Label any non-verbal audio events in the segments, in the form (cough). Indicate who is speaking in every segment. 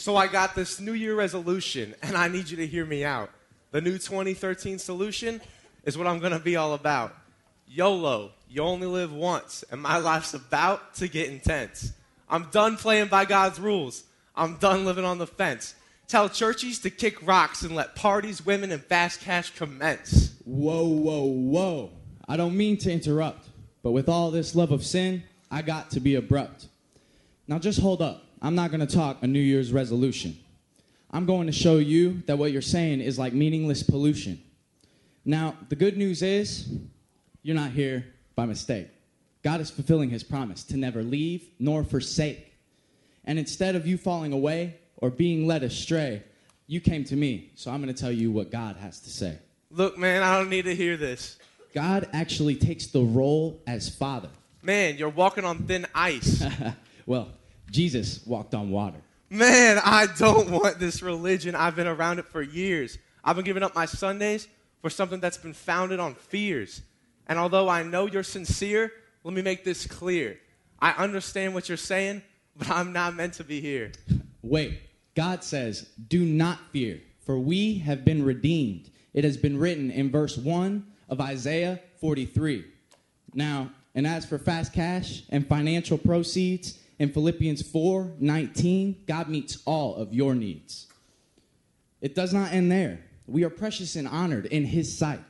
Speaker 1: So I got this New Year resolution, and I need you to hear me out. The new 2013 solution is what I'm going to be all about. YOLO, you only live once, and my life's about to get intense. I'm done playing by God's rules. I'm done living on the fence. Tell churchies to kick rocks and let parties, women, and fast cash commence.
Speaker 2: Whoa, whoa, whoa. I don't mean to interrupt, but with all this love of sin, I got to be abrupt. Now just hold up. I'm not going to talk a New Year's resolution. I'm going to show you that what you're saying is like meaningless pollution. Now, the good news is you're not here by mistake. God is fulfilling his promise to never leave nor forsake. And instead of you falling away or being led astray, you came to me. So I'm going to tell you what God has to say.
Speaker 1: Look, man, I don't need to hear this.
Speaker 2: God actually takes the role as father.
Speaker 1: Man, you're walking on thin ice. (laughs)
Speaker 2: well, Jesus walked on water.
Speaker 1: Man, I don't want this religion. I've been around it for years. I've been giving up my Sundays for something that's been founded on fears. And although I know you're sincere, let me make this clear. I understand what you're saying, but I'm not meant to be here.
Speaker 2: Wait, God says, Do not fear, for we have been redeemed. It has been written in verse 1 of Isaiah 43. Now, and as for fast cash and financial proceeds, in Philippians 4 19, God meets all of your needs. It does not end there. We are precious and honored in His sight,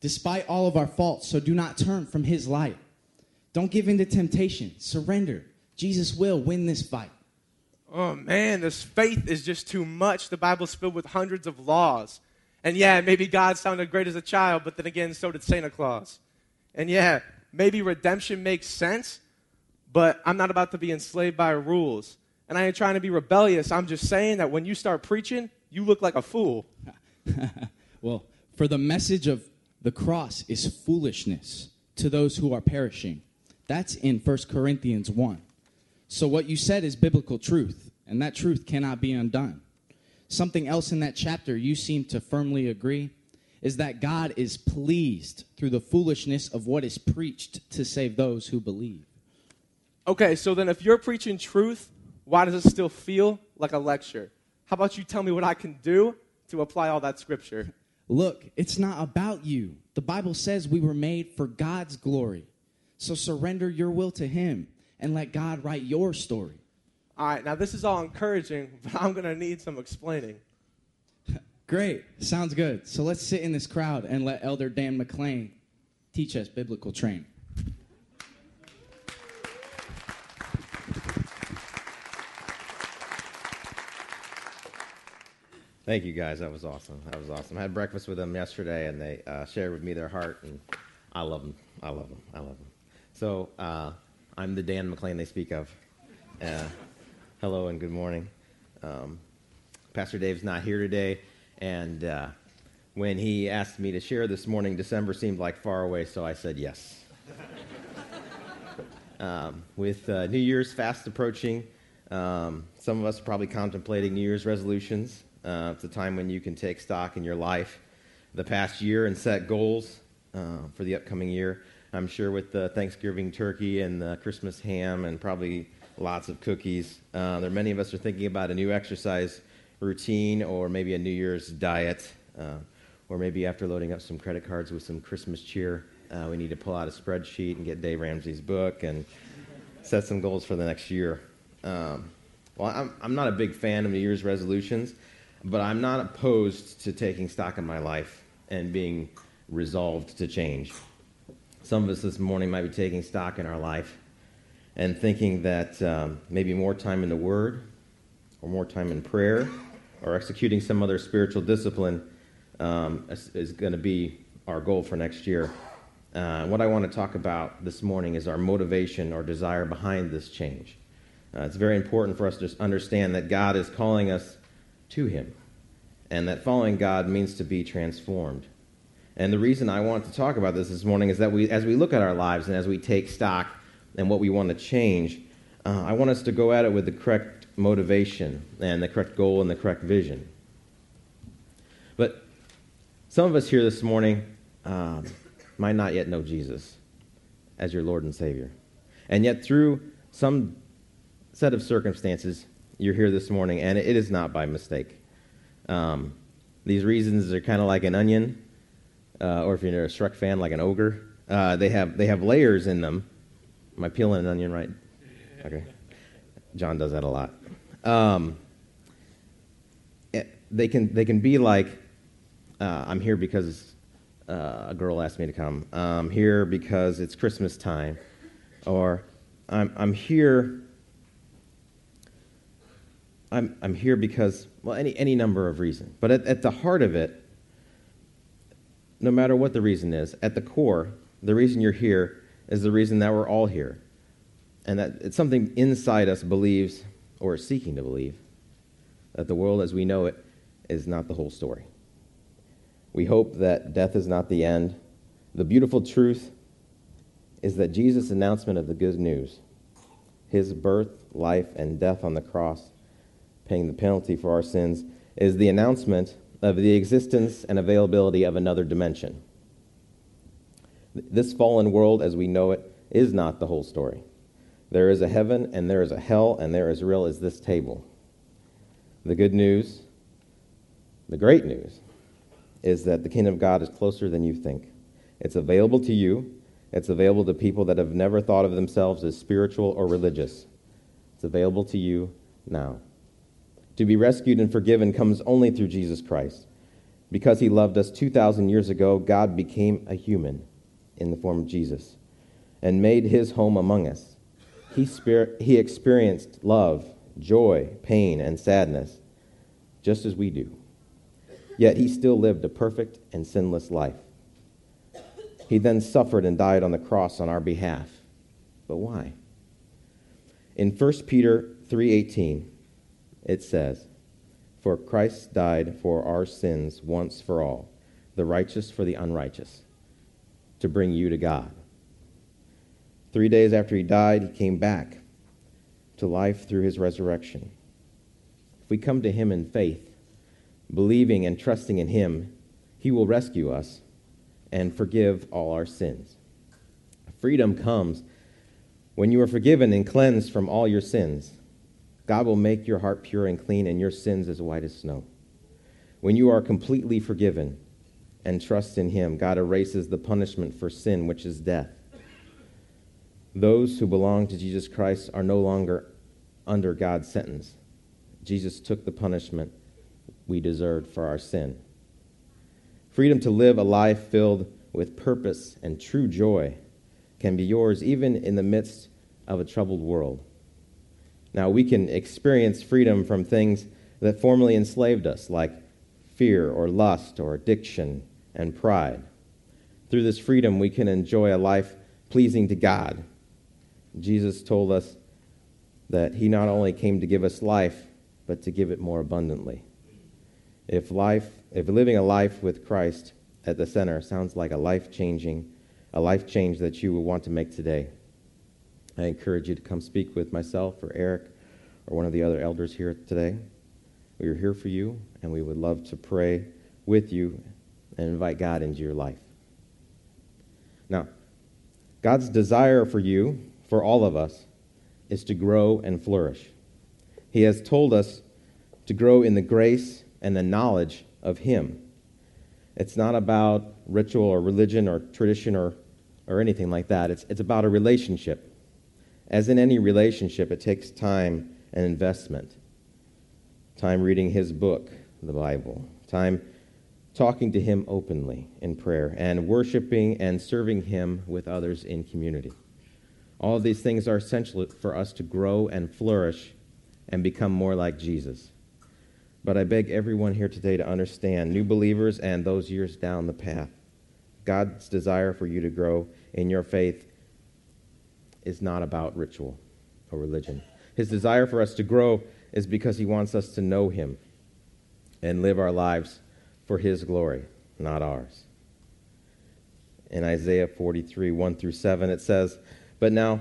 Speaker 2: despite all of our faults, so do not turn from His light. Don't give in to temptation, surrender. Jesus will win this fight.
Speaker 1: Oh man, this faith is just too much. The Bible's filled with hundreds of laws. And yeah, maybe God sounded great as a child, but then again, so did Santa Claus. And yeah, maybe redemption makes sense, but I'm not about to be enslaved by rules. And I ain't trying to be rebellious. I'm just saying that when you start preaching, you look like a fool. (laughs)
Speaker 2: well, for the message of the cross is foolishness to those who are perishing. That's in 1 Corinthians 1. So, what you said is biblical truth, and that truth cannot be undone. Something else in that chapter you seem to firmly agree is that God is pleased through the foolishness of what is preached to save those who believe.
Speaker 1: Okay, so then if you're preaching truth, why does it still feel like a lecture? How about you tell me what I can do to apply all that scripture?
Speaker 2: Look, it's not about you. The Bible says we were made for God's glory. So surrender your will to Him and let God write your story.
Speaker 1: All right, now this is all encouraging, (laughs) but I'm going to need some explaining. (laughs)
Speaker 2: Great, sounds good. So let's sit in this crowd and let Elder Dan McLean teach us biblical training.
Speaker 3: Thank you guys. That was awesome. That was awesome. I had breakfast with them yesterday, and they uh, shared with me their heart, and I love them. I love them. I love them. So uh, I'm the Dan McLean they speak of. Uh, hello and good morning. Um, Pastor Dave's not here today, and uh, when he asked me to share this morning, December seemed like far away, so I said yes. (laughs) um, with uh, New Year's fast approaching, um, some of us are probably contemplating New Year's resolutions. Uh, it's a time when you can take stock in your life, the past year, and set goals uh, for the upcoming year. I'm sure with the Thanksgiving turkey and the Christmas ham and probably lots of cookies, uh, there many of us are thinking about a new exercise routine or maybe a New Year's diet, uh, or maybe after loading up some credit cards with some Christmas cheer, uh, we need to pull out a spreadsheet and get Dave Ramsey's book and set some goals for the next year. Um, well, I'm, I'm not a big fan of New Year's resolutions but I'm not opposed to taking stock in my life and being resolved to change. Some of us this morning might be taking stock in our life and thinking that um, maybe more time in the Word or more time in prayer or executing some other spiritual discipline um, is, is going to be our goal for next year. Uh, what I want to talk about this morning is our motivation or desire behind this change. Uh, it's very important for us to understand that God is calling us to Him, and that following God means to be transformed. And the reason I want to talk about this this morning is that we, as we look at our lives and as we take stock and what we want to change, uh, I want us to go at it with the correct motivation and the correct goal and the correct vision. But some of us here this morning um, might not yet know Jesus as your Lord and Savior. And yet, through some set of circumstances, you're here this morning, and it is not by mistake. Um, these reasons are kind of like an onion, uh, or if you're a Shrek fan, like an ogre. Uh, they have they have layers in them. Am I peeling an onion right? Okay. John does that a lot. Um, it, they can they can be like uh, I'm here because uh, a girl asked me to come. I'm here because it's Christmas time, or I'm I'm here. I'm I'm here because well any any number of reasons. But at, at the heart of it, no matter what the reason is, at the core, the reason you're here is the reason that we're all here. And that it's something inside us believes or is seeking to believe that the world as we know it is not the whole story. We hope that death is not the end. The beautiful truth is that Jesus' announcement of the good news, his birth, life, and death on the cross, paying the penalty for our sins, is the announcement of the existence and availability of another dimension. This fallen world as we know it is not the whole story. There is a heaven and there is a hell, and they're as real as this table. The good news, the great news, is that the kingdom of God is closer than you think. It's available to you, it's available to people that have never thought of themselves as spiritual or religious. It's available to you now. To be rescued and forgiven comes only through Jesus Christ. Because he loved us 2,000 years ago, God became a human in the form of Jesus and made his home among us. He, he experienced love, joy, pain, and sadness, just as we do. Yet he still lived a perfect and sinless life. He then suffered and died on the cross on our behalf. But why? In 1 Peter 3:18, it says, "For Christ died for our sins once for all, the righteous for the unrighteous, to bring you to God." 3 days after he died, he came back to life through his resurrection. If we come to him in faith, believing and trusting in Him, He will rescue us and forgive all our sins. Freedom comes when you are forgiven and cleansed from all your sins. God will make your heart pure and clean and your sins as white as snow. When you are completely forgiven and trust in Him, God erases the punishment for sin, which is death. Those who belong to Jesus Christ are no longer under God's sentence. Jesus took the punishment we deserved for our sin. Freedom to live a life filled with purpose and true joy can be yours even in the midst of a troubled world. Now, we can experience freedom from things that formerly enslaved us, like fear or lust or addiction and pride. Through this freedom, we can enjoy a life pleasing to God. Jesus told us that He not only came to give us life, but to give it more abundantly. If life, if living a life with Christ at the center sounds like a life changing, a life change that you will want to make today, I encourage you to come speak with myself or Eric or one of the other elders here today. We are here for you, and we would love to pray with you and invite God into your life. Now, God's desire for you, for all of us, is to grow and flourish. He has told us to grow in the grace and the knowledge of Him. It's not about ritual or religion or tradition or, or anything like that. It's, it's about a relationship. As in any relationship, it takes time and investment. Time reading His book, the Bible. Time talking to Him openly in prayer. And worshiping and serving Him with others in community. All of these things are essential for us to grow and flourish and become more like Jesus. But I beg everyone here today to understand, new believers and those years down the path, God's desire for you to grow in your faith is not about ritual or religion. His desire for us to grow is because he wants us to know him and live our lives for his glory, not ours. In Isaiah 43, 1 through 7, it says, But now,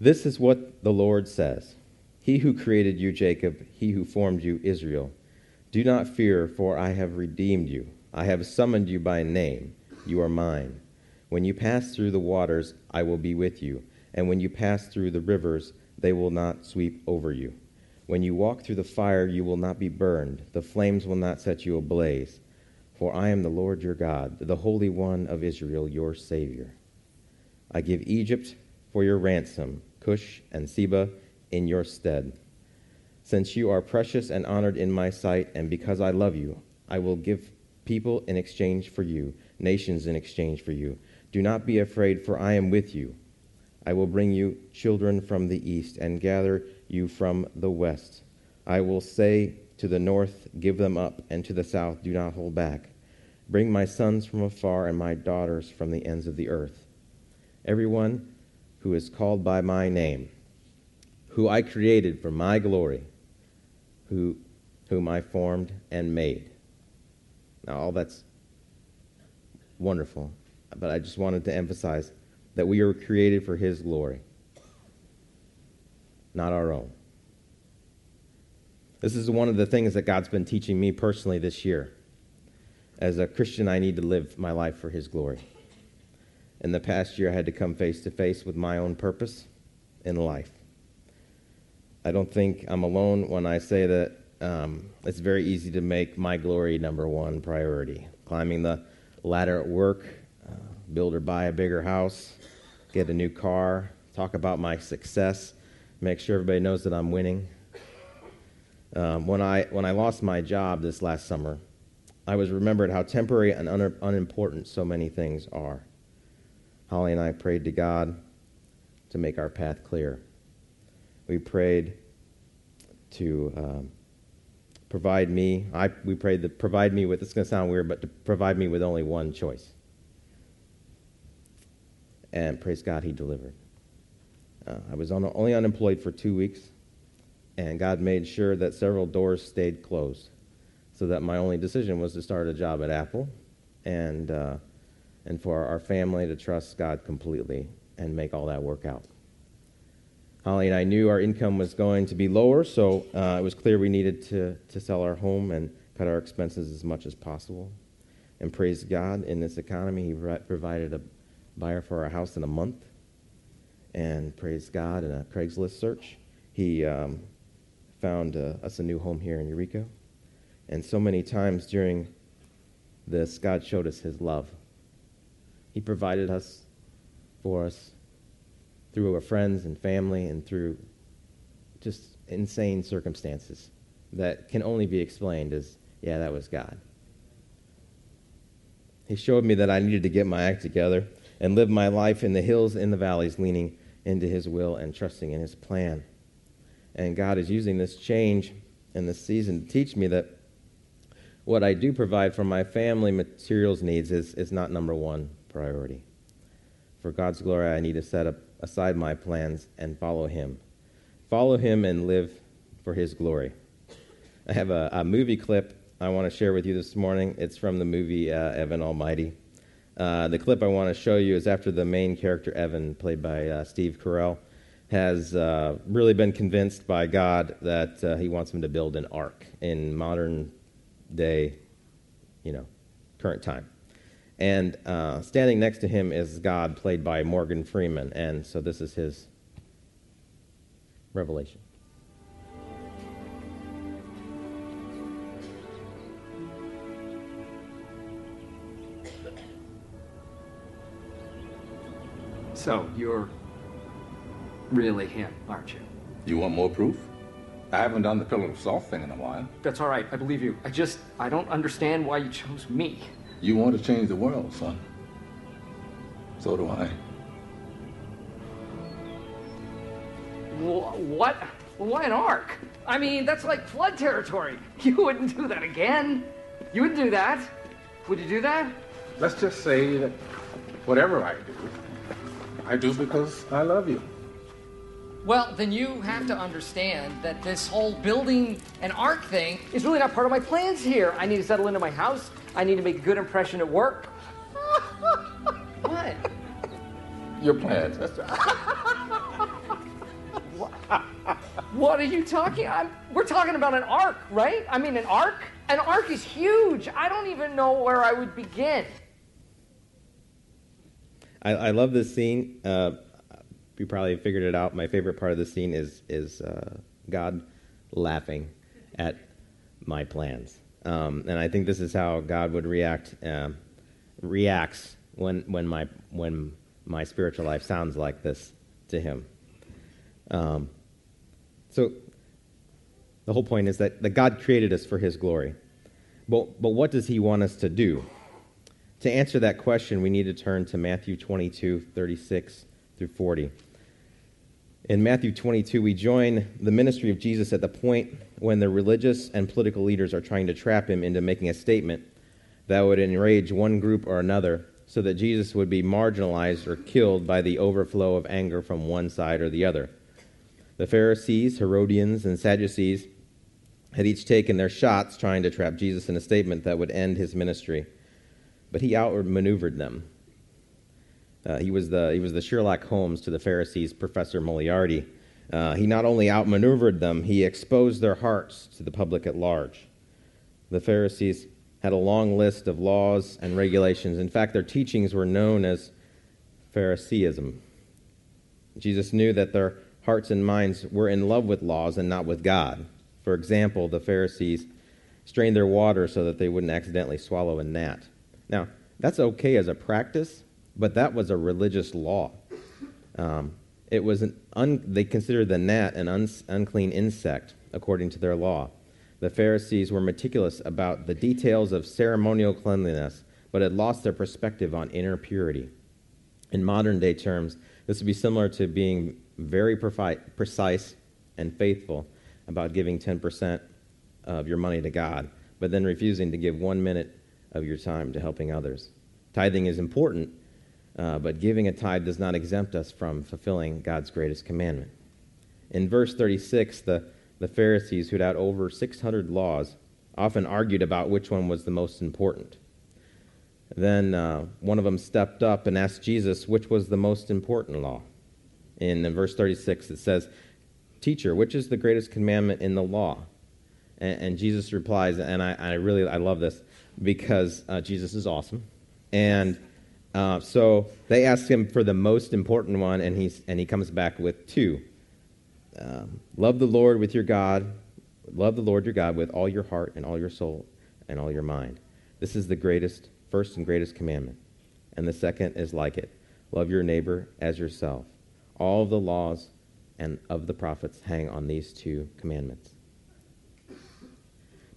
Speaker 3: this is what the Lord says He who created you, Jacob, he who formed you, Israel. Do not fear, for I have redeemed you. I have summoned you by name. You are mine. When you pass through the waters, I will be with you. And when you pass through the rivers, they will not sweep over you. When you walk through the fire, you will not be burned. The flames will not set you ablaze. For I am the Lord your God, the Holy One of Israel, your Savior. I give Egypt for your ransom, Cush and Seba in your stead. Since you are precious and honored in my sight, and because I love you, I will give people in exchange for you, nations in exchange for you. Do not be afraid, for I am with you. I will bring you children from the east and gather you from the west. I will say to the north, Give them up, and to the south, Do not hold back. Bring my sons from afar and my daughters from the ends of the earth. Everyone who is called by my name, who I created for my glory, who, whom I formed and made. Now, all that's wonderful, but I just wanted to emphasize that we are created for His glory, not our own. This is one of the things that God's been teaching me personally this year. As a Christian, I need to live my life for His glory. In the past year, I had to come face to face with my own purpose in life. I don't think I'm alone when I say that um, it's very easy to make my glory number one priority. Climbing the ladder at work, uh, build or buy a bigger house, get a new car, talk about my success, make sure everybody knows that I'm winning. Um, when, I, when I lost my job this last summer, I was remembered how temporary and un- unimportant so many things are. Holly and I prayed to God to make our path clear. We prayed to um, provide me, I, we prayed to provide me with, it's going to sound weird, but to provide me with only one choice. And praise God, He delivered. Uh, I was on, only unemployed for two weeks, and God made sure that several doors stayed closed so that my only decision was to start a job at Apple and, uh, and for our family to trust God completely and make all that work out. Holly and I knew our income was going to be lower, so uh, it was clear we needed to, to sell our home and cut our expenses as much as possible. And praise God, in this economy, He provided a buyer for our house in a month. And praise God, in a Craigslist search, He um, found uh, us a new home here in Eureka. And so many times during this, God showed us His love. He provided us for us through our friends and family and through just insane circumstances that can only be explained as, yeah, that was God. He showed me that I needed to get my act together and live my life in the hills in the valleys, leaning into His will and trusting in His plan. And God is using this change in this season to teach me that what I do provide for my family materials needs is, is not number one priority. For God's glory, I need to set up aside my plans and follow him. Follow him and live for his glory. I have a, a movie clip I want to share with you this morning. It's from the movie uh, Evan Almighty. Uh, the clip I want to show you is after the main character, Evan, played by uh, Steve Carell, has uh, really been convinced by God that uh, he wants him to build an ark in modern day, you know, current time. And uh, standing next to him is God, played by Morgan Freeman. And so this is his revelation.
Speaker 4: So, you're really him, aren't you?
Speaker 5: You want more proof? I haven't done the pillar of salt thing in a while.
Speaker 4: That's all right. I believe you. I just, I don't understand why you chose me.
Speaker 5: You want to change the world, son. So do I.
Speaker 4: What? Why an ark? I mean, that's like flood territory. (laughs) You wouldn't do that again. You wouldn't do that. Would you do that?
Speaker 5: Let's just say that whatever I do, I do because I love you.
Speaker 4: Well, then you have to understand that this whole building an ark thing is really not part of my plans here. I need to settle into my house. I need to make a good impression at work. (laughs) what?
Speaker 5: Your plans.
Speaker 4: what? (laughs) what are you talking? I'm, we're talking about an ark, right? I mean, an ark. An ark is huge. I don't even know where I would begin.
Speaker 3: I, I love this scene. Uh, you probably figured it out. My favorite part of the scene is is uh, God laughing at my plans. Um, and I think this is how God would react uh, reacts when when my when my spiritual life sounds like this to Him. Um, so the whole point is that, that God created us for His glory. But, but what does He want us to do? To answer that question, we need to turn to Matthew 22, 36 through 40. In Matthew 22, we join the ministry of Jesus at the point when the religious and political leaders are trying to trap him into making a statement that would enrage one group or another so that Jesus would be marginalized or killed by the overflow of anger from one side or the other. The Pharisees, Herodians, and Sadducees had each taken their shots trying to trap Jesus in a statement that would end his ministry but he outmaneuvered them. Uh, he, was the, he was the Sherlock Holmes to the Pharisees, Professor Moriarty. Uh, he not only outmaneuvered them, he exposed their hearts to the public at large. The Pharisees had a long list of laws and regulations. In fact, their teachings were known as Phariseeism. Jesus knew that their hearts and minds were in love with laws and not with God. For example, the Pharisees strained their water so that they wouldn't accidentally swallow a gnat. Now, that's okay as a practice, but that was a religious law. Um, it was an un, they considered the gnat an un, unclean insect according to their law. The Pharisees were meticulous about the details of ceremonial cleanliness, but had lost their perspective on inner purity. In modern day terms, this would be similar to being very precise and faithful about giving 10% of your money to God, but then refusing to give one minute of your time to helping others. Tithing is important, uh, but giving a tithe does not exempt us from fulfilling God's greatest commandment. In verse 36, the, the Pharisees, who'd had over 600 laws, often argued about which one was the most important. Then uh, one of them stepped up and asked Jesus which was the most important law. In, in verse 36, it says, Teacher, which is the greatest commandment in the law? And, and Jesus replies, and I, I really I love this because uh, Jesus is awesome. And uh, so they ask him for the most important one, and, he's, and he comes back with two. Um, love the Lord with your God, love the Lord your God with all your heart and all your soul and all your mind. This is the greatest, first and greatest commandment. And the second is like it love your neighbor as yourself. All of the laws and of the prophets hang on these two commandments.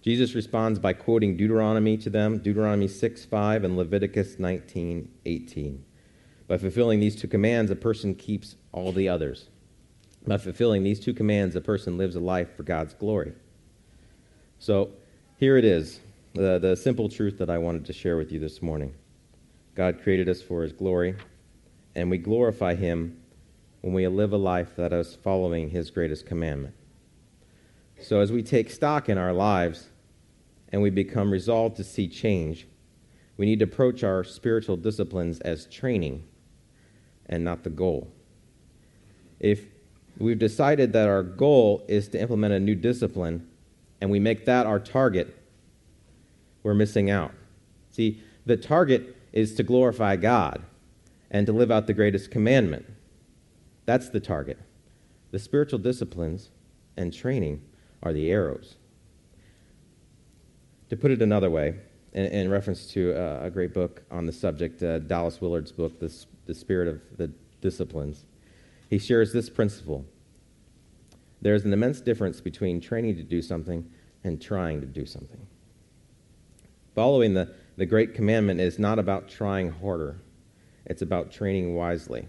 Speaker 3: Jesus responds by quoting Deuteronomy to them, Deuteronomy 6 5 and Leviticus 19 18. By fulfilling these two commands, a person keeps all the others. By fulfilling these two commands, a person lives a life for God's glory. So here it is the, the simple truth that I wanted to share with you this morning. God created us for his glory, and we glorify him when we live a life that is following his greatest commandment. So as we take stock in our lives, and we become resolved to see change, we need to approach our spiritual disciplines as training and not the goal. If we've decided that our goal is to implement a new discipline and we make that our target, we're missing out. See, the target is to glorify God and to live out the greatest commandment. That's the target. The spiritual disciplines and training are the arrows. To put it another way, in, in reference to uh, a great book on the subject, uh, Dallas Willard's book, the, the Spirit of the Disciplines, he shares this principle. There is an immense difference between training to do something and trying to do something. Following the, the Great Commandment is not about trying harder, it's about training wisely.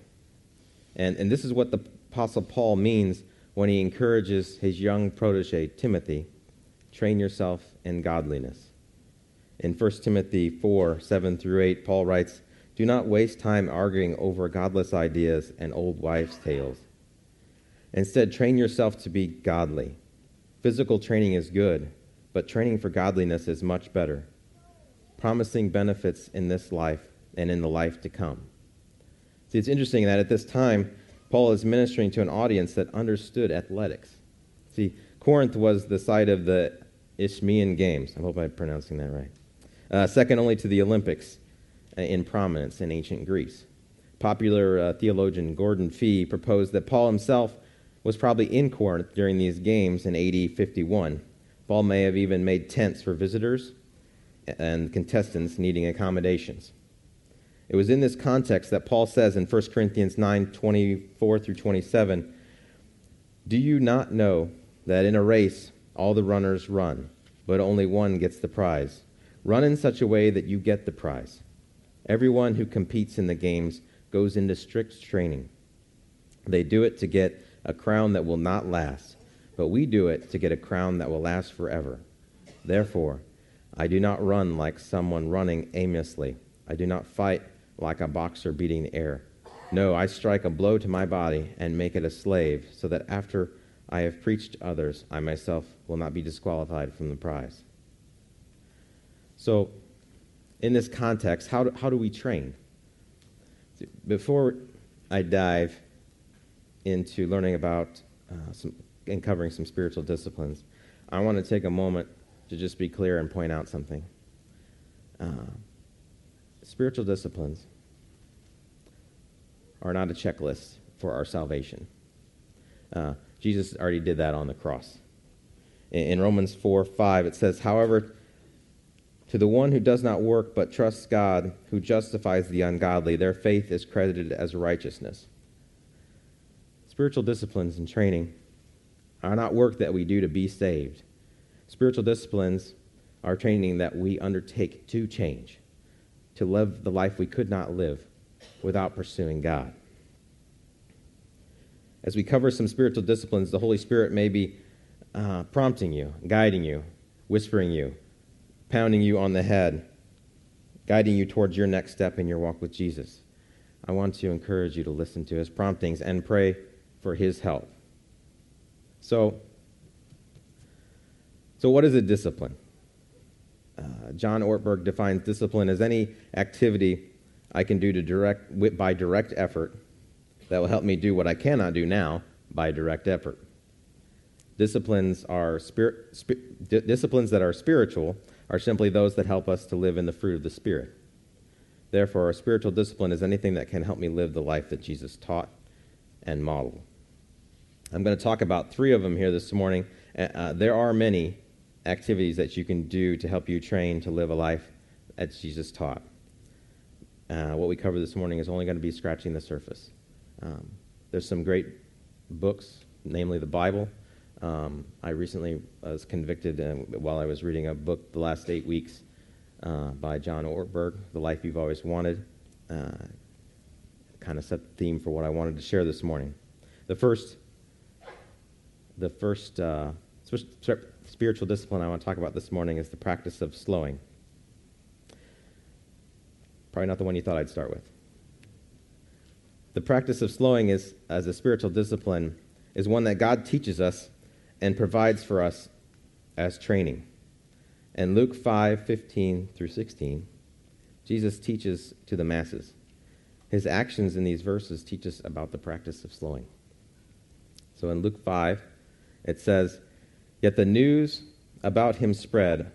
Speaker 3: And, and this is what the Apostle Paul means when he encourages his young protege, Timothy, train yourself in godliness. In 1 Timothy 4 7 through 8, Paul writes, Do not waste time arguing over godless ideas and old wives' tales. Instead, train yourself to be godly. Physical training is good, but training for godliness is much better, promising benefits in this life and in the life to come. See, it's interesting that at this time, Paul is ministering to an audience that understood athletics. See, Corinth was the site of the Isthmian Games. I hope I'm pronouncing that right. Uh, second only to the Olympics uh, in prominence in ancient Greece. Popular uh, theologian Gordon Fee proposed that Paul himself was probably in Corinth during these games in AD 51. Paul may have even made tents for visitors and contestants needing accommodations. It was in this context that Paul says in 1 Corinthians 9 24 through 27 Do you not know that in a race all the runners run, but only one gets the prize? Run in such a way that you get the prize. Everyone who competes in the games goes into strict training. They do it to get a crown that will not last, but we do it to get a crown that will last forever. Therefore, I do not run like someone running aimlessly. I do not fight like a boxer beating the air. No, I strike a blow to my body and make it a slave, so that after I have preached to others, I myself will not be disqualified from the prize. So, in this context, how do, how do we train? Before I dive into learning about uh, some, and covering some spiritual disciplines, I want to take a moment to just be clear and point out something. Uh, spiritual disciplines are not a checklist for our salvation. Uh, Jesus already did that on the cross. In, Romans 4 5, it says, However, to the one who does not work but trusts God, who justifies the ungodly, their faith is credited as righteousness. Spiritual disciplines and training are not work that we do to be saved. Spiritual disciplines are training that we undertake to change, to live the life we could not live without pursuing God. As we cover some spiritual disciplines, the Holy Spirit may be uh, prompting you, guiding you, whispering you, pounding you on the head, guiding you towards your next step in your walk with Jesus. I want to encourage you to listen to his promptings and pray for his help. So, so what is a discipline? Uh, John Ortberg defines discipline as any activity I can do to direct, by direct effort that will help me do what I cannot do now by direct effort. Disciplines are disciplines that are spiritual are simply those that help us to live in the fruit of the Spirit. Therefore, a spiritual discipline is anything that can help me live the life that Jesus taught and modeled. I'm going to talk about three of them here this morning. Uh, there are many activities that you can do to help you train to live a life as Jesus taught. Uh, what we cover this morning is only going to be scratching the surface. Um, there's some great books, namely the Bible. Um, I recently was convicted uh, while I was reading a book the last eight weeks uh, by John Ortberg, The Life You've Always Wanted. Uh, kind of set the theme for what I wanted to share this morning. The first, the first uh, spiritual discipline I want to talk about this morning is the practice of slowing. Probably not the one you thought I'd start with. The practice of slowing is, as a spiritual discipline, is one that God teaches us and provides for us as training. In Luke 5 15 through 16, Jesus teaches to the masses. His actions in these verses teach us about the practice of slowing. So in Luke 5, it says, Yet the news about him spread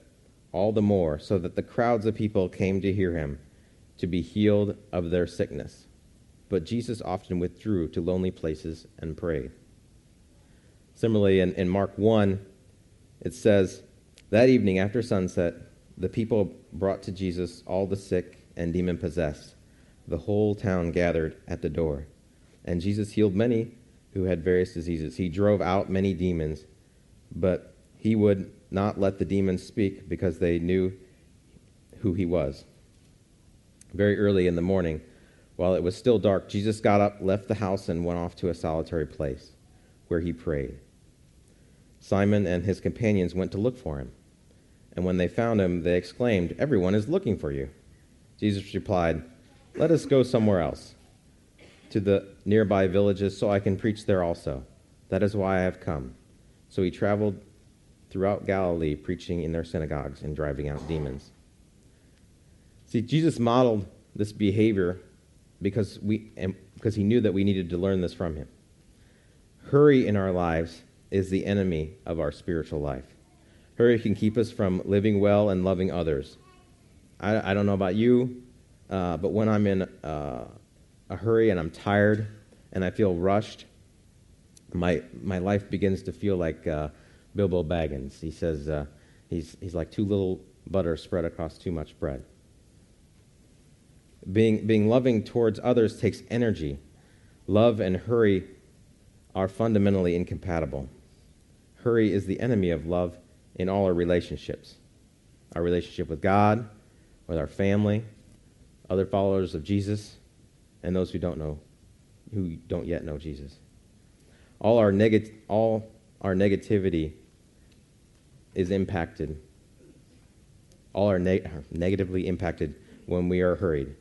Speaker 3: all the more, so that the crowds of people came to hear him to be healed of their sickness. But Jesus often withdrew to lonely places and prayed. Similarly, in, in Mark 1, it says, That evening after sunset, the people brought to Jesus all the sick and demon possessed. The whole town gathered at the door. And Jesus healed many who had various diseases. He drove out many demons, but he would not let the demons speak because they knew who he was very early in the morning, while it was still dark, Jesus got up, left the house, and went off to a solitary place where he prayed. Simon and his companions went to look for him. And when they found him, they exclaimed, Everyone is looking for you. Jesus replied, Let us go somewhere else, to the nearby villages, so I can preach there also. That is why I have come. So he traveled throughout Galilee, preaching in their synagogues and driving out demons. See, Jesus modeled this behavior because, we, because he knew that we needed to learn this from him. Hurry in our lives is the enemy of our spiritual life. Hurry can keep us from living well and loving others. I, I don't know about you, uh, but when I'm in uh, a hurry and I'm tired and I feel rushed, my, my life begins to feel like uh, Bilbo Baggins. He says uh, he's, he's like too little butter spread across too much bread. Being, being loving towards others takes energy. Love and hurry are fundamentally incompatible. Hurry is the enemy of love in all our relationships our relationship with God, with our family, other followers of Jesus, and those who don't know, who don't yet know Jesus. All our, neg- all our negativity is impacted, all are neg- negatively impacted when we are hurried.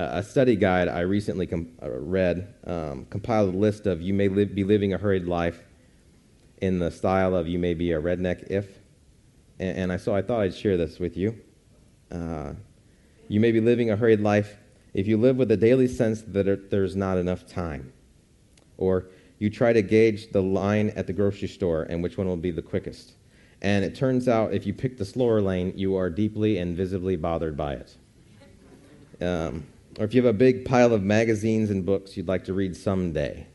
Speaker 3: A study guide I recently com- uh, read um, compiled a list of you may be living a hurried life in the style of you may be a redneck if. And, and I, so I thought I'd share this with you. Uh, you may be living a hurried life if you live with a daily sense that there's not enough time. Or you try to gauge the line at the grocery store and which one will be the quickest. And it turns out if you pick the slower lane, you are deeply and visibly bothered by it. Um, or if you have a big pile of magazines and books you'd like to read someday.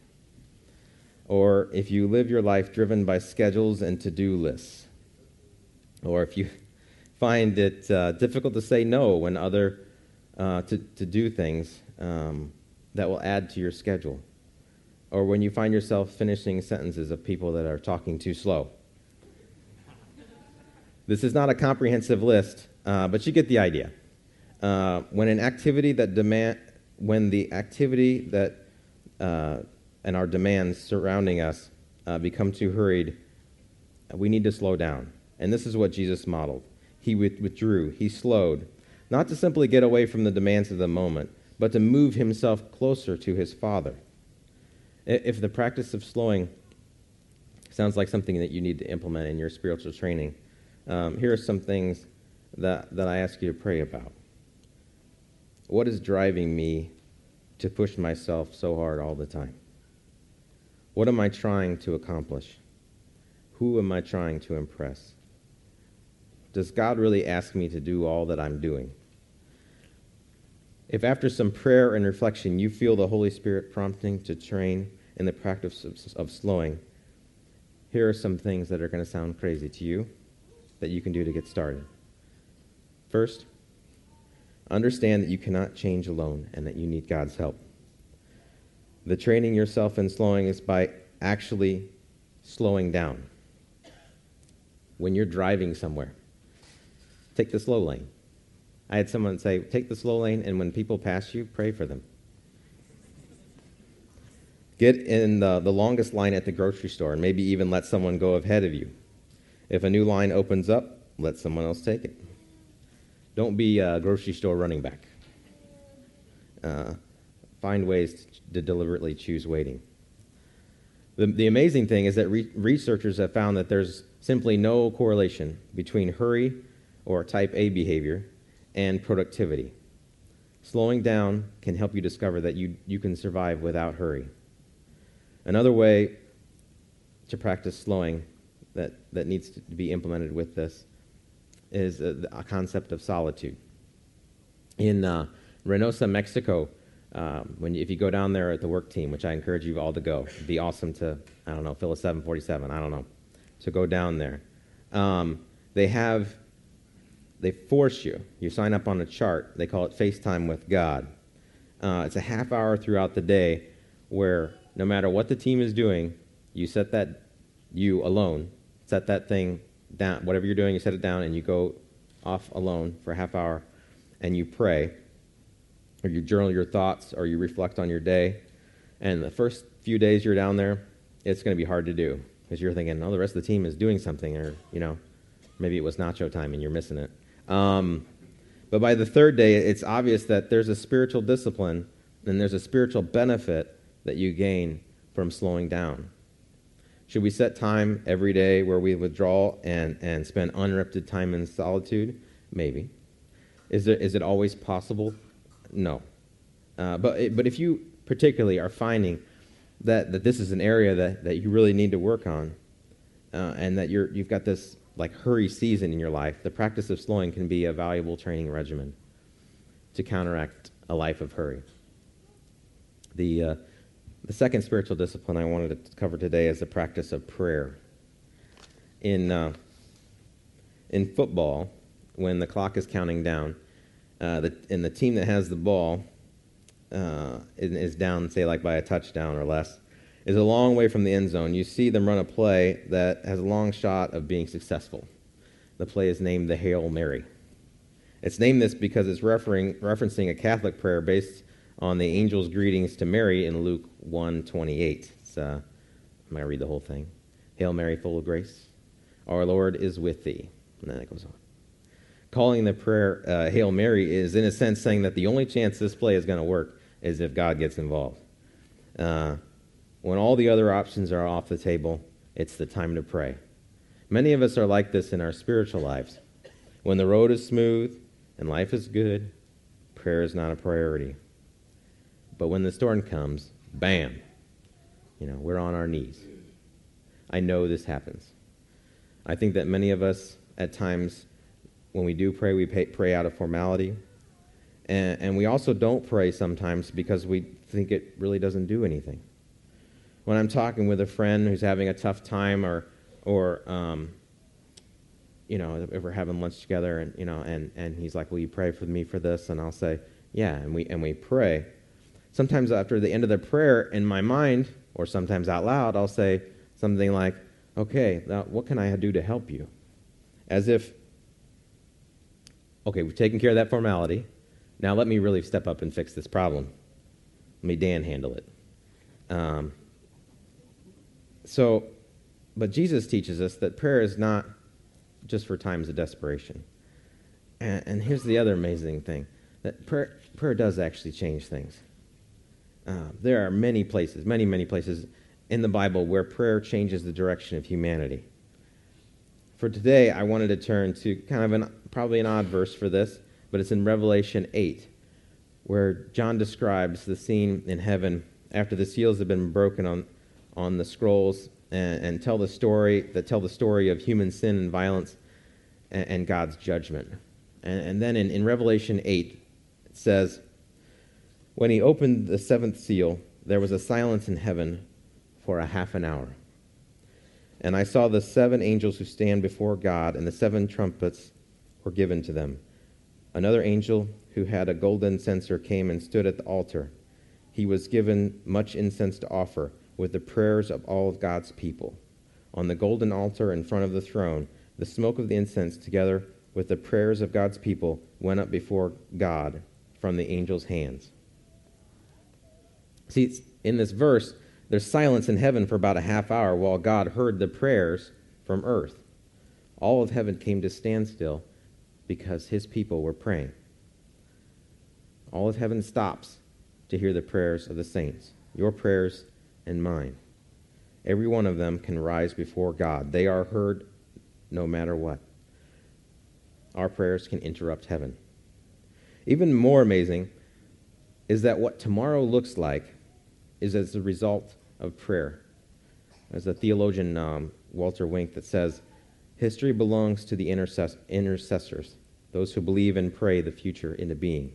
Speaker 3: Or if you live your life driven by schedules and to do lists. Or if you (laughs) find it uh, difficult to say no when other uh, to, to do things um, that will add to your schedule. Or when you find yourself finishing sentences of people that are talking too slow. This is not a comprehensive list, uh, but you get the idea. Uh, when an activity that demand, when the activity that uh, and our demands surrounding us uh, become too hurried, we need to slow down. And this is what Jesus modeled. He withdrew, he slowed, not to simply get away from the demands of the moment, but to move himself closer to his Father. If the practice of slowing sounds like something that you need to implement in your spiritual training, um, here are some things that, that I ask you to pray about. What is driving me to push myself so hard all the time? What am I trying to accomplish? Who am I trying to impress? Does God really ask me to do all that I'm doing? If after some prayer and reflection you feel the Holy Spirit prompting to train in the practice of, of slowing, here are some things that are going to sound crazy to you that you can do to get started. First, Understand that you cannot change alone and that you need God's help. The training yourself in slowing is by actually slowing down. When you're driving somewhere, take the slow lane. I had someone say, Take the slow lane, and when people pass you, pray for them. Get in the, the longest line at the grocery store and maybe even let someone go ahead of you. If a new line opens up, let someone else take it. Don't be a grocery store running back. Uh, find ways to deliberately choose waiting. The, the amazing thing is that re- researchers have found that there's simply no correlation between hurry or type A behavior and productivity. Slowing down can help you discover that you, you can survive without hurry. Another way to practice slowing that, that needs to be implemented with this is a, a concept of solitude. In uh, Reynosa, Mexico, um, when you, if you go down there at the work team, which I encourage you all to go, it'd be awesome to, I don't know, fill a 747, I don't know, to go down there. Um, they have, they force you, you sign up on a chart, they call it FaceTime with God. Uh, it's a half hour throughout the day where no matter what the team is doing, you set that, you alone, set that thing down, whatever you're doing, you set it down and you go off alone for a half hour and you pray, or you journal your thoughts, or you reflect on your day. And the first few days you're down there, it's going to be hard to do because you're thinking, oh, the rest of the team is doing something, or, you know, maybe it was nacho time and you're missing it. Um, but by the third day, it's obvious that there's a spiritual discipline and there's a spiritual benefit that you gain from slowing down. Should we set time every day where we withdraw and, and spend uninterrupted time in solitude? Maybe. Is, there, is it always possible? No. Uh, but, but if you particularly are finding that, that this is an area that, that you really need to work on, uh, and that you're, you've got this like hurry season in your life, the practice of slowing can be a valuable training regimen to counteract a life of hurry. The, uh, The second spiritual discipline I wanted to cover today is the practice of prayer. In, uh, in football, when the clock is counting down, uh, the, and the team that has the ball uh, is down, say, like by a touchdown or less, is a long way from the end zone. You see them run a play that has a long shot of being successful. The play is named the Hail Mary. It's named this because it's referring, referencing a Catholic prayer based on the angel's greetings to Mary in Luke 1:28. It's, uh, I'm going to read the whole thing. Hail Mary, full of grace, our Lord is with thee. And then it goes on. Calling the prayer uh, Hail Mary is, in a sense, saying that the only chance this play is going to work is if God gets involved. Uh, when all the other options are off the table, it's the time to pray. Many of us are like this in our spiritual lives. When the road is smooth and life is good, prayer is not a priority. But when the storm comes, bam, you know, we're on our knees. I know this happens. I think that many of us, at times, when we do pray, we pay, pray out of formality. And, and we also don't pray sometimes because we think it really doesn't do anything. When I'm talking with a friend who's having a tough time or, or um, you know, if we're having lunch together and, you know, and, and he's like, will you pray for me for this? And I'll say, yeah, and we, and we pray sometimes after the end of the prayer in my mind, or sometimes out loud, I'll say something like, Okay, now what can I do to help you? As if, okay, we've taken care of that formality. Now let me really step up and fix this problem. Let me Dan handle it. Um, so, but Jesus teaches us that prayer is not just for times of desperation. And, and here's the other amazing thing that prayer, prayer does actually change things. Uh, there are many places, many, many places in the Bible where prayer changes the direction of humanity. For today, I wanted to turn to kind of an, probably an odd verse for this, but it's in Revelation 8, where John describes the scene in heaven after the seals have been broken on, on the scrolls and, and tell the story that tell the story of human sin and violence and, and God's judgment. And, and then in, in Revelation 8, it says, when he opened the seventh seal, there was a silence in heaven for a half an hour. And I saw the seven angels who stand before God, and the seven trumpets were given to them. Another angel who had a golden censer came and stood at the altar. He was given much incense to offer with the prayers of all of God's people. On the golden altar in front of the throne, the smoke of the incense, together with the prayers of God's people, went up before God from the angel's hands. See, in this verse, there's silence in heaven for about a half hour while God heard the prayers from earth. All of heaven came to standstill because his people were praying. All of heaven stops to hear the prayers of the saints, your prayers and mine. Every one of them can rise before God. They are heard no matter what. Our prayers can interrupt heaven. Even more amazing is that what tomorrow looks like is as a result of prayer. There's a theologian, um, Walter Wink, that says, History belongs to the intercess- intercessors, those who believe and pray the future into being.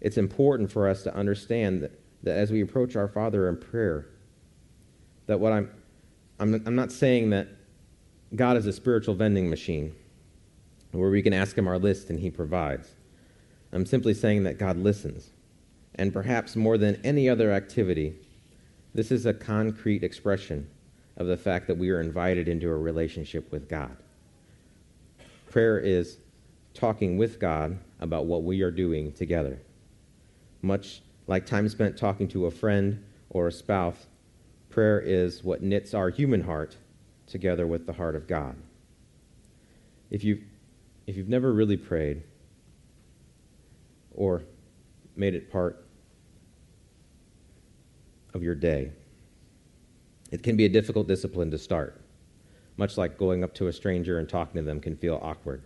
Speaker 3: It's important for us to understand that, that as we approach our Father in prayer, that what I'm, I'm, I'm not saying that God is a spiritual vending machine where we can ask Him our list and He provides. I'm simply saying that God listens and perhaps more than any other activity, this is a concrete expression of the fact that we are invited into a relationship with God. Prayer is talking with God about what we are doing together. Much like time spent talking to a friend or a spouse, prayer is what knits our human heart together with the heart of God. If, you've, if you've never really prayed or made it part of your day. It can be a difficult discipline to start, much like going up to a stranger and talking to them can feel awkward.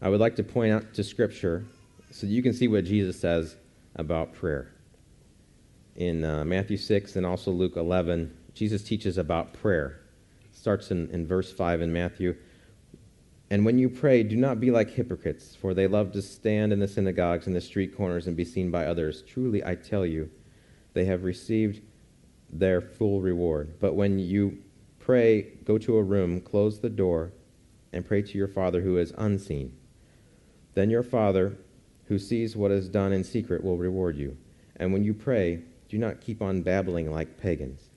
Speaker 3: I would like to point out to Scripture so you can see what Jesus says about prayer. In uh, Matthew 6 and also Luke 11, Jesus teaches about prayer. It starts in, in verse 5 in Matthew. And when you pray, do not be like hypocrites, for they love to stand in the synagogues and the street corners and be seen by others. Truly, I tell you, they have received their full reward. But when you pray, go to a room, close the door, and pray to your Father who is unseen. Then your Father, who sees what is done in secret, will reward you. And when you pray, do not keep on babbling like pagans,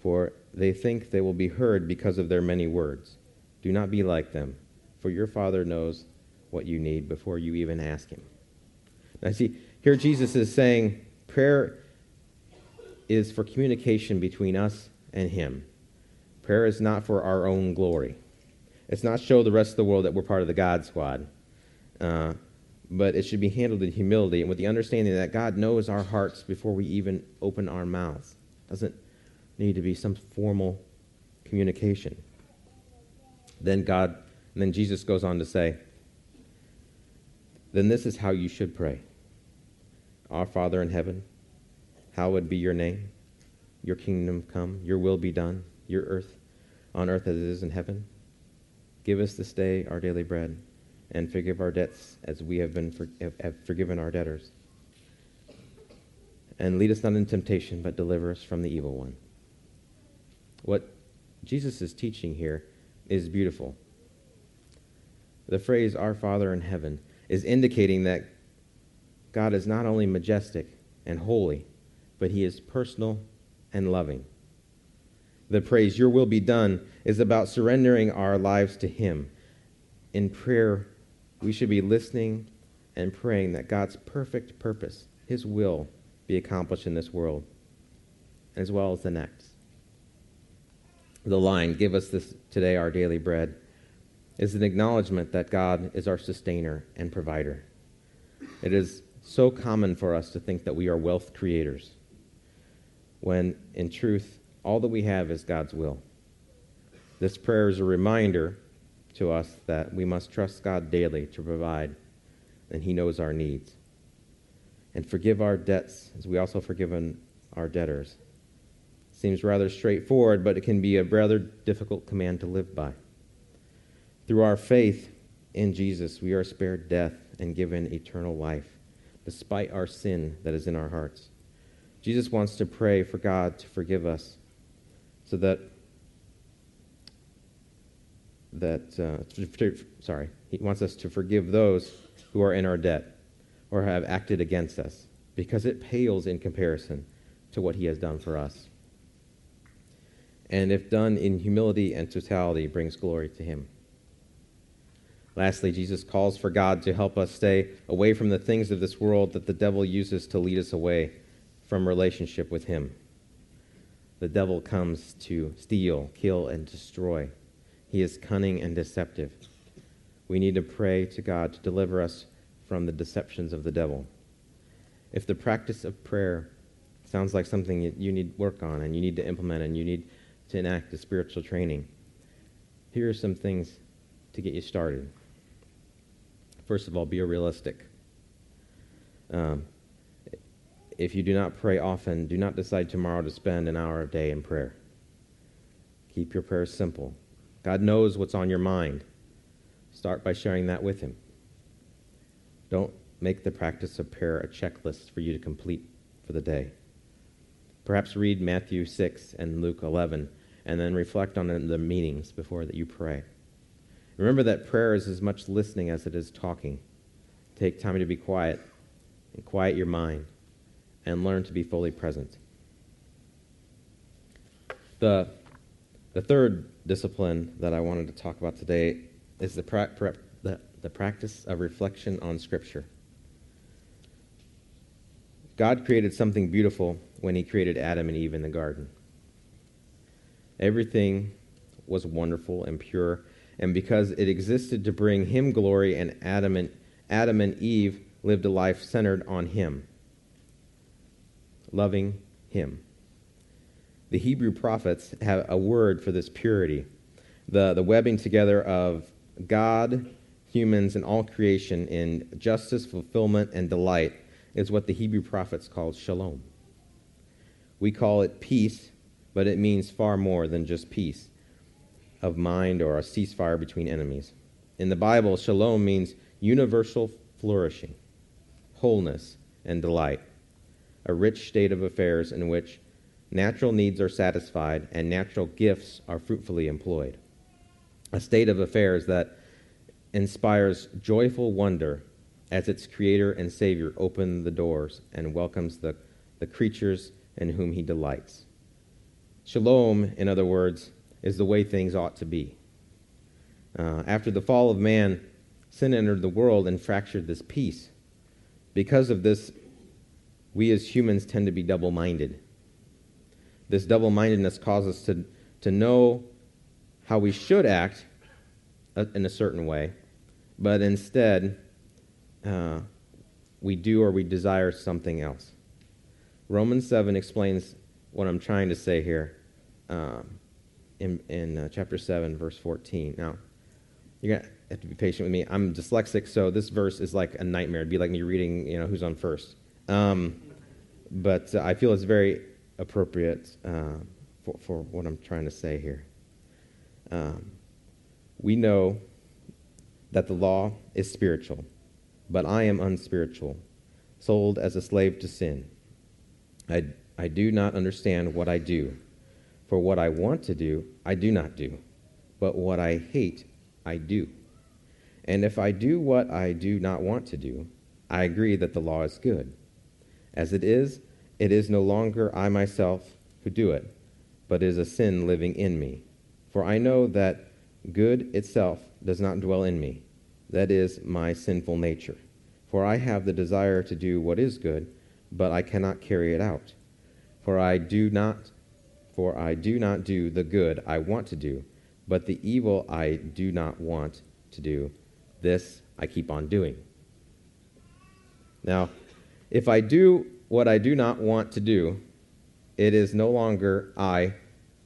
Speaker 3: for they think they will be heard because of their many words. Do not be like them, for your Father knows what you need before you even ask Him. Now, see, here Jesus is saying prayer is for communication between us and Him. Prayer is not for our own glory. It's not show the rest of the world that we're part of the God squad. Uh, but it should be handled in humility and with the understanding that God knows our hearts before we even open our mouths. Doesn't need to be some formal communication. Then God, and then Jesus goes on to say, then this is how you should pray. Our Father in heaven, hallowed be your name. Your kingdom come, your will be done, your earth on earth as it is in heaven. Give us this day our daily bread, and forgive our debts as we have been for, have, have forgiven our debtors. And lead us not into temptation, but deliver us from the evil one. What Jesus is teaching here is beautiful. The phrase, Our Father in heaven, is indicating that God is not only majestic and holy, but he is personal and loving. The praise, Your will be done, is about surrendering our lives to Him. In prayer, we should be listening and praying that God's perfect purpose, His will, be accomplished in this world, as well as the next. The line, Give us this today our daily bread, is an acknowledgement that God is our sustainer and provider. It is so common for us to think that we are wealth creators, when in truth, all that we have is God's will. This prayer is a reminder to us that we must trust God daily to provide, and He knows our needs. And forgive our debts as we also forgiven our debtors. Seems rather straightforward, but it can be a rather difficult command to live by. Through our faith in Jesus, we are spared death and given eternal life, despite our sin that is in our hearts. Jesus wants to pray for God to forgive us so that that uh, sorry he wants us to forgive those who are in our debt or have acted against us because it pales in comparison to what he has done for us. And if done in humility and totality brings glory to him. Lastly jesus calls for god to help us stay away from the things of this world that the devil uses to lead us away from relationship with him the devil comes to steal, kill, and destroy. He is cunning and deceptive. We need to pray to God to deliver us from the deceptions of the devil. If the practice of prayer sounds like something you need work on and you need to implement and you need to enact a spiritual training, here are some things to get you started. First of all, be realistic. Um, if you do not pray often, do not decide tomorrow to spend an hour a day in prayer. Keep your prayers simple. God knows what's on your mind. Start by sharing that with Him. Don't make the practice of prayer a checklist for you to complete for the day. Perhaps read Matthew 6 and Luke 11 and then reflect on the meanings before that you pray. Remember that prayer is as much listening as it is talking. Take time to be quiet and quiet your mind and learn to be fully present. The, the third discipline that I wanted to talk about today is the, pra- pra- the, the practice of reflection on Scripture. God created something beautiful when He created Adam and Eve in the garden. Everything was wonderful and pure, and because it existed to bring Him glory, and Adam and, Adam and Eve lived a life centered on Him loving Him. The Hebrew prophets have a word for this purity, the, the webbing together of God, humans, and all creation in justice, fulfillment, and delight is what the Hebrew prophets called shalom. We call it peace, but it means far more than just peace of mind or a ceasefire between enemies. In the Bible, shalom means universal flourishing, wholeness, and delight a rich state of affairs in which natural needs are satisfied, and natural gifts are fruitfully employed. A state of affairs that inspires joyful wonder as its creator and savior opens the doors and welcomes the, the creatures in whom he delights. Shalom, in other words, is the way things ought to be. Uh, after the fall of man, sin entered the world and fractured this peace. Because of this, we as humans tend to be double minded. This double mindedness causes us to, to know how we should act uh, in a certain way, but instead, uh, we do or we desire something else. Romans 7 explains what I'm trying to say here um, in, in uh, chapter 7, verse 14. Now, you're going to have to be patient with me. I'm dyslexic, so this verse is like a nightmare. It'd be like me reading, you know, who's on first. Um, but uh, I feel it's very appropriate uh, for, for what I'm trying to say here. Um, we know that the law is spiritual, but I am unspiritual, sold as a slave to sin. I, I do not understand what I do, for what I want to do, I do not do, but what I hate, I do. And if I do what I do not want to do, I agree that the law is good. As it is, it is no longer I myself who do it, but is a sin living in me. For I know that good itself does not dwell in me, that is, my sinful nature. For I have the desire to do what is good, but I cannot carry it out. For I do not for I do not do the good I want to do, but the evil I do not want to do, this I keep on doing. Now, if I do what I do not want to do, it is no longer I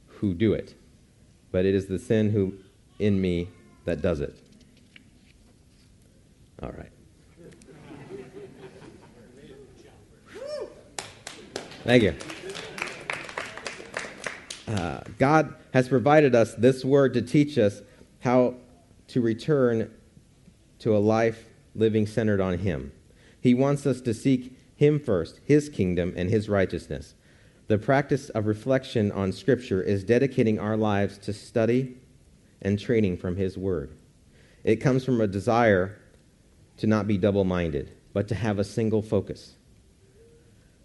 Speaker 3: who do it, but it is the sin who in me that does it. All right. Thank you. Uh, God has provided us this word to teach us how to return to a life living centered on Him. He wants us to seek Him first, His kingdom, and His righteousness. The practice of reflection on Scripture is dedicating our lives to study and training from His Word. It comes from a desire to not be double minded, but to have a single focus.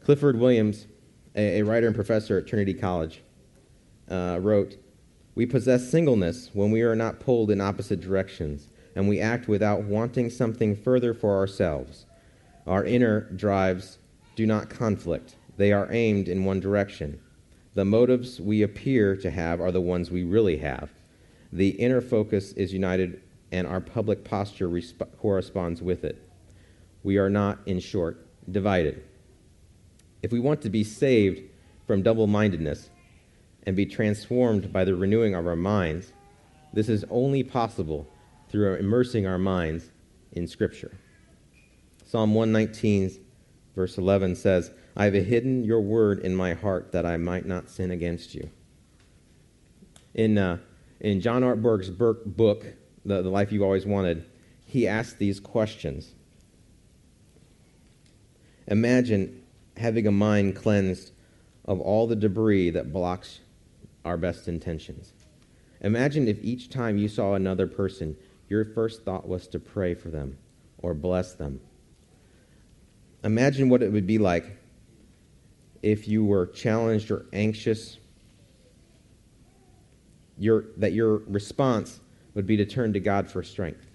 Speaker 3: Clifford Williams, a, writer and professor at Trinity College, uh, wrote, We possess singleness when we are not pulled in opposite directions, and we act without wanting something further for ourselves. Our inner drives do not conflict, they are aimed in one direction. The motives we appear to have are the ones we really have. The inner focus is united, and our public posture resp- corresponds with it. We are not, in short, divided. If we want to be saved from double mindedness, and be transformed by the renewing of our minds, this is only possible through immersing our minds in Scripture. Psalm 119, verse 11 says, I have hidden your word in my heart that I might not sin against you. In, uh, in John Ortberg's book, the, the Life You Always Wanted, he asked these questions. Imagine having a mind cleansed of all the debris that blocks our best intentions. Imagine if each time you saw another person, your first thought was to pray for them or bless them. Imagine what it would be like if you were challenged or anxious, your, that your response would be to turn to God for strength.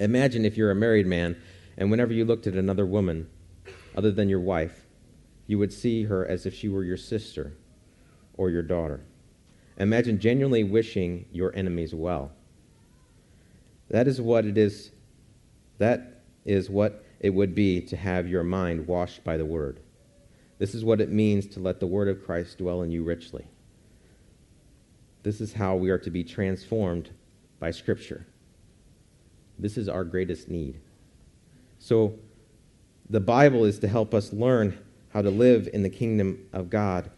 Speaker 3: Imagine if you're a married man and whenever you looked at another woman other than your wife, you would see her as if she were your sister or your daughter. Imagine genuinely wishing your enemies well. That is what it is. That is what it would be to have your mind washed by the word. This is what it means to let the word of Christ dwell in you richly. This is how we are to be transformed by Scripture. This is our greatest need. So, the Bible is to help us learn how to live in the kingdom of God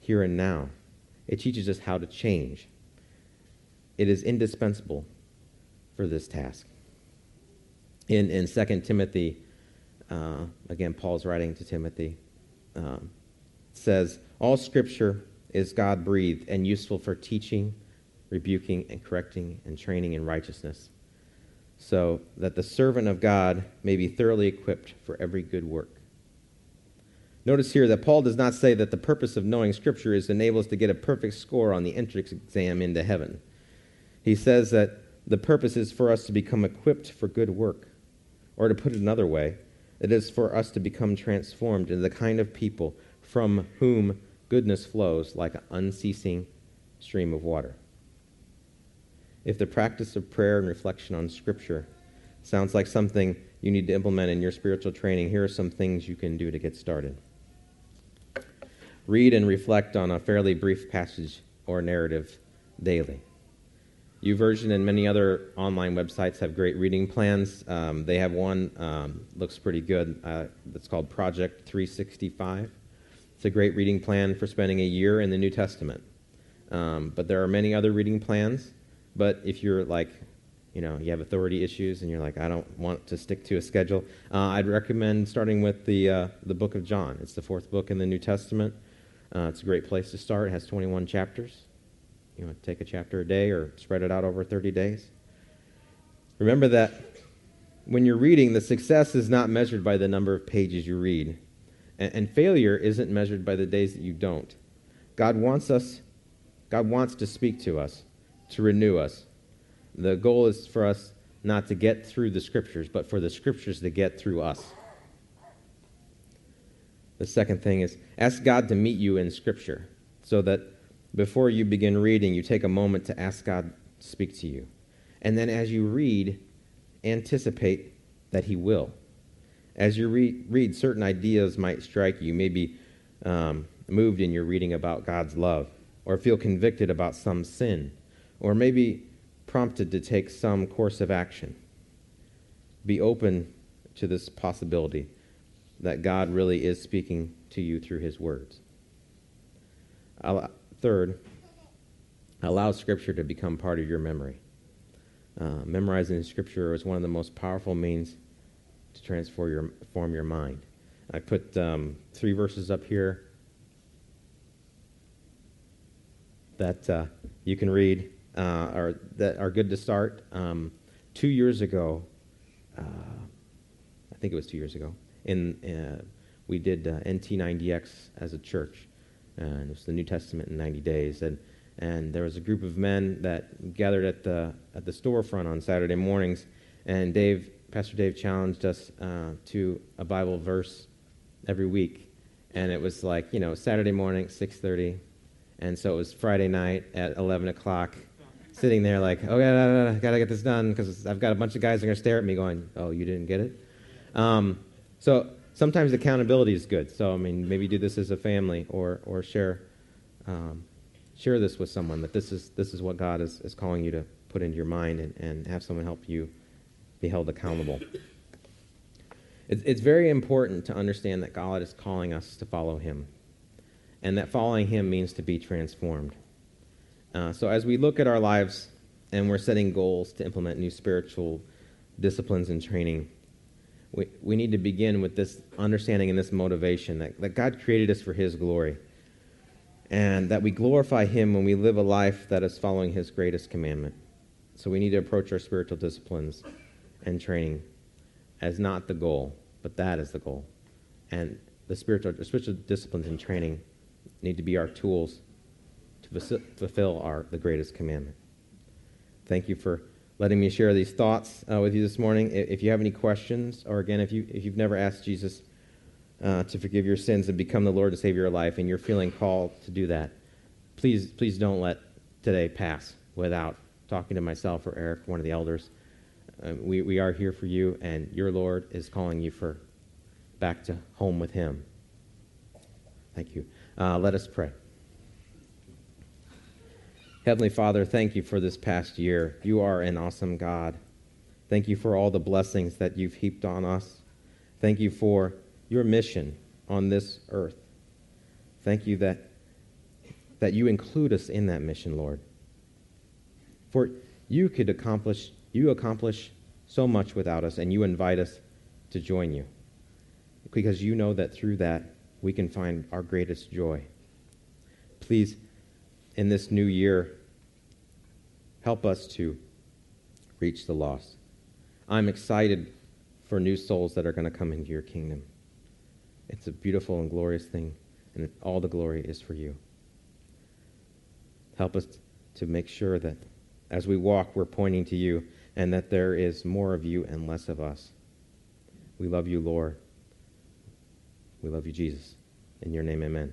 Speaker 3: here and now. It teaches us how to change. It is indispensable for this task. In, in 2 Timothy, uh, again, Paul's writing to Timothy, um, says, All scripture is God breathed and useful for teaching, rebuking, and correcting, and training in righteousness, so that the servant of God may be thoroughly equipped for every good work. Notice here that Paul does not say that the purpose of knowing Scripture is to enable us to get a perfect score on the entrance exam into heaven. He says that the purpose is for us to become equipped for good work. Or to put it another way, it is for us to become transformed into the kind of people from whom goodness flows like an unceasing stream of water. If the practice of prayer and reflection on Scripture sounds like something you need to implement in your spiritual training, here are some things you can do to get started. Read and reflect on a fairly brief passage or narrative daily. YouVersion and many other online websites have great reading plans. Um, they have one um, looks pretty good. Uh, that's called Project 365. It's a great reading plan for spending a year in the New Testament. Um, but there are many other reading plans. But if you're like, you know, you have authority issues and you're like, I don't want to stick to a schedule, uh, I'd recommend starting with the uh, the Book of John. It's the fourth book in the New Testament. Uh, it's a great place to start. It has 21 chapters. You know, take a chapter a day or spread it out over 30 days. Remember that when you're reading, the success is not measured by the number of pages you read, and, and failure isn't measured by the days that you don't. God wants us, God wants to speak to us, to renew us. The goal is for us not to get through the scriptures, but for the scriptures to get through us. The second thing is ask God to meet you in scripture so that before you begin reading, you take a moment to ask God to speak to you. And then as you read, anticipate that He will. As you re- read, certain ideas might strike you. Maybe um, moved in your reading about God's love, or feel convicted about some sin, or maybe prompted to take some course of action. Be open to this possibility that God really is speaking to you through His words. Third, allow Scripture to become part of your memory. Uh, memorizing Scripture is one of the most powerful means to transform your, form your mind. I put um, three verses up here that uh, you can read uh, or that are good to start. Um, two years ago, uh, I think it was two years ago, in, uh, we did uh, NT90X as a church and it was the New Testament in 90 days. And, and there was a group of men that gathered at the, at the storefront on Saturday mornings, and Dave, Pastor Dave challenged us uh, to a Bible verse every week. And it was like, you know, Saturday morning, 6.30, and so it was Friday night at 11 o'clock, sitting there like, oh, yeah, I gotta get this done, because I've got a bunch of guys that are to stare at me going, oh, you didn't get it? Um, so sometimes accountability is good. So, I mean, maybe do this as a family or, or share, um, share this with someone that this is, this is what God is, is calling you to put into your mind and, and have someone help you be held accountable. It's, it's very important to understand that God is calling us to follow Him, and that following Him means to be transformed. Uh, so, as we look at our lives and we're setting goals to implement new spiritual disciplines and training, we, we need to begin with this understanding and this motivation that, that God created us for His glory. And that we glorify Him when we live a life that is following His greatest commandment. So we need to approach our spiritual disciplines and training as not the goal, but that is the goal. And the spiritual, the spiritual disciplines and training need to be our tools to fulfill our, the greatest commandment. Thank you for letting me share these thoughts uh, with you this morning. If you have any questions, or again, if, you, if you've never asked Jesus uh, to forgive your sins and become the Lord and of your life, and you're feeling called to do that, please, please don't let today pass without talking to myself or Eric, one of the elders. Uh, we, we are here for you, and your Lord is calling you for back to home with Him. Thank you. Uh, let us pray. Heavenly Father, thank you for this past year. You are an awesome God. Thank you for all the blessings that you've heaped on us. Thank you for your mission on this earth. Thank you that, that you include us in that mission, Lord. For you could accomplish, you accomplish so much without us, and you invite us to join you. Because you know that through that, we can find our greatest joy. Please, in this new year, help us to reach the lost. I'm excited for new souls that are going to come into your kingdom. It's a beautiful and glorious thing, and all the glory is for you. Help us to make sure that as we walk, we're pointing to you and that there is more of you and less of us. We love you, Lord. We love you, Jesus. In your name, amen.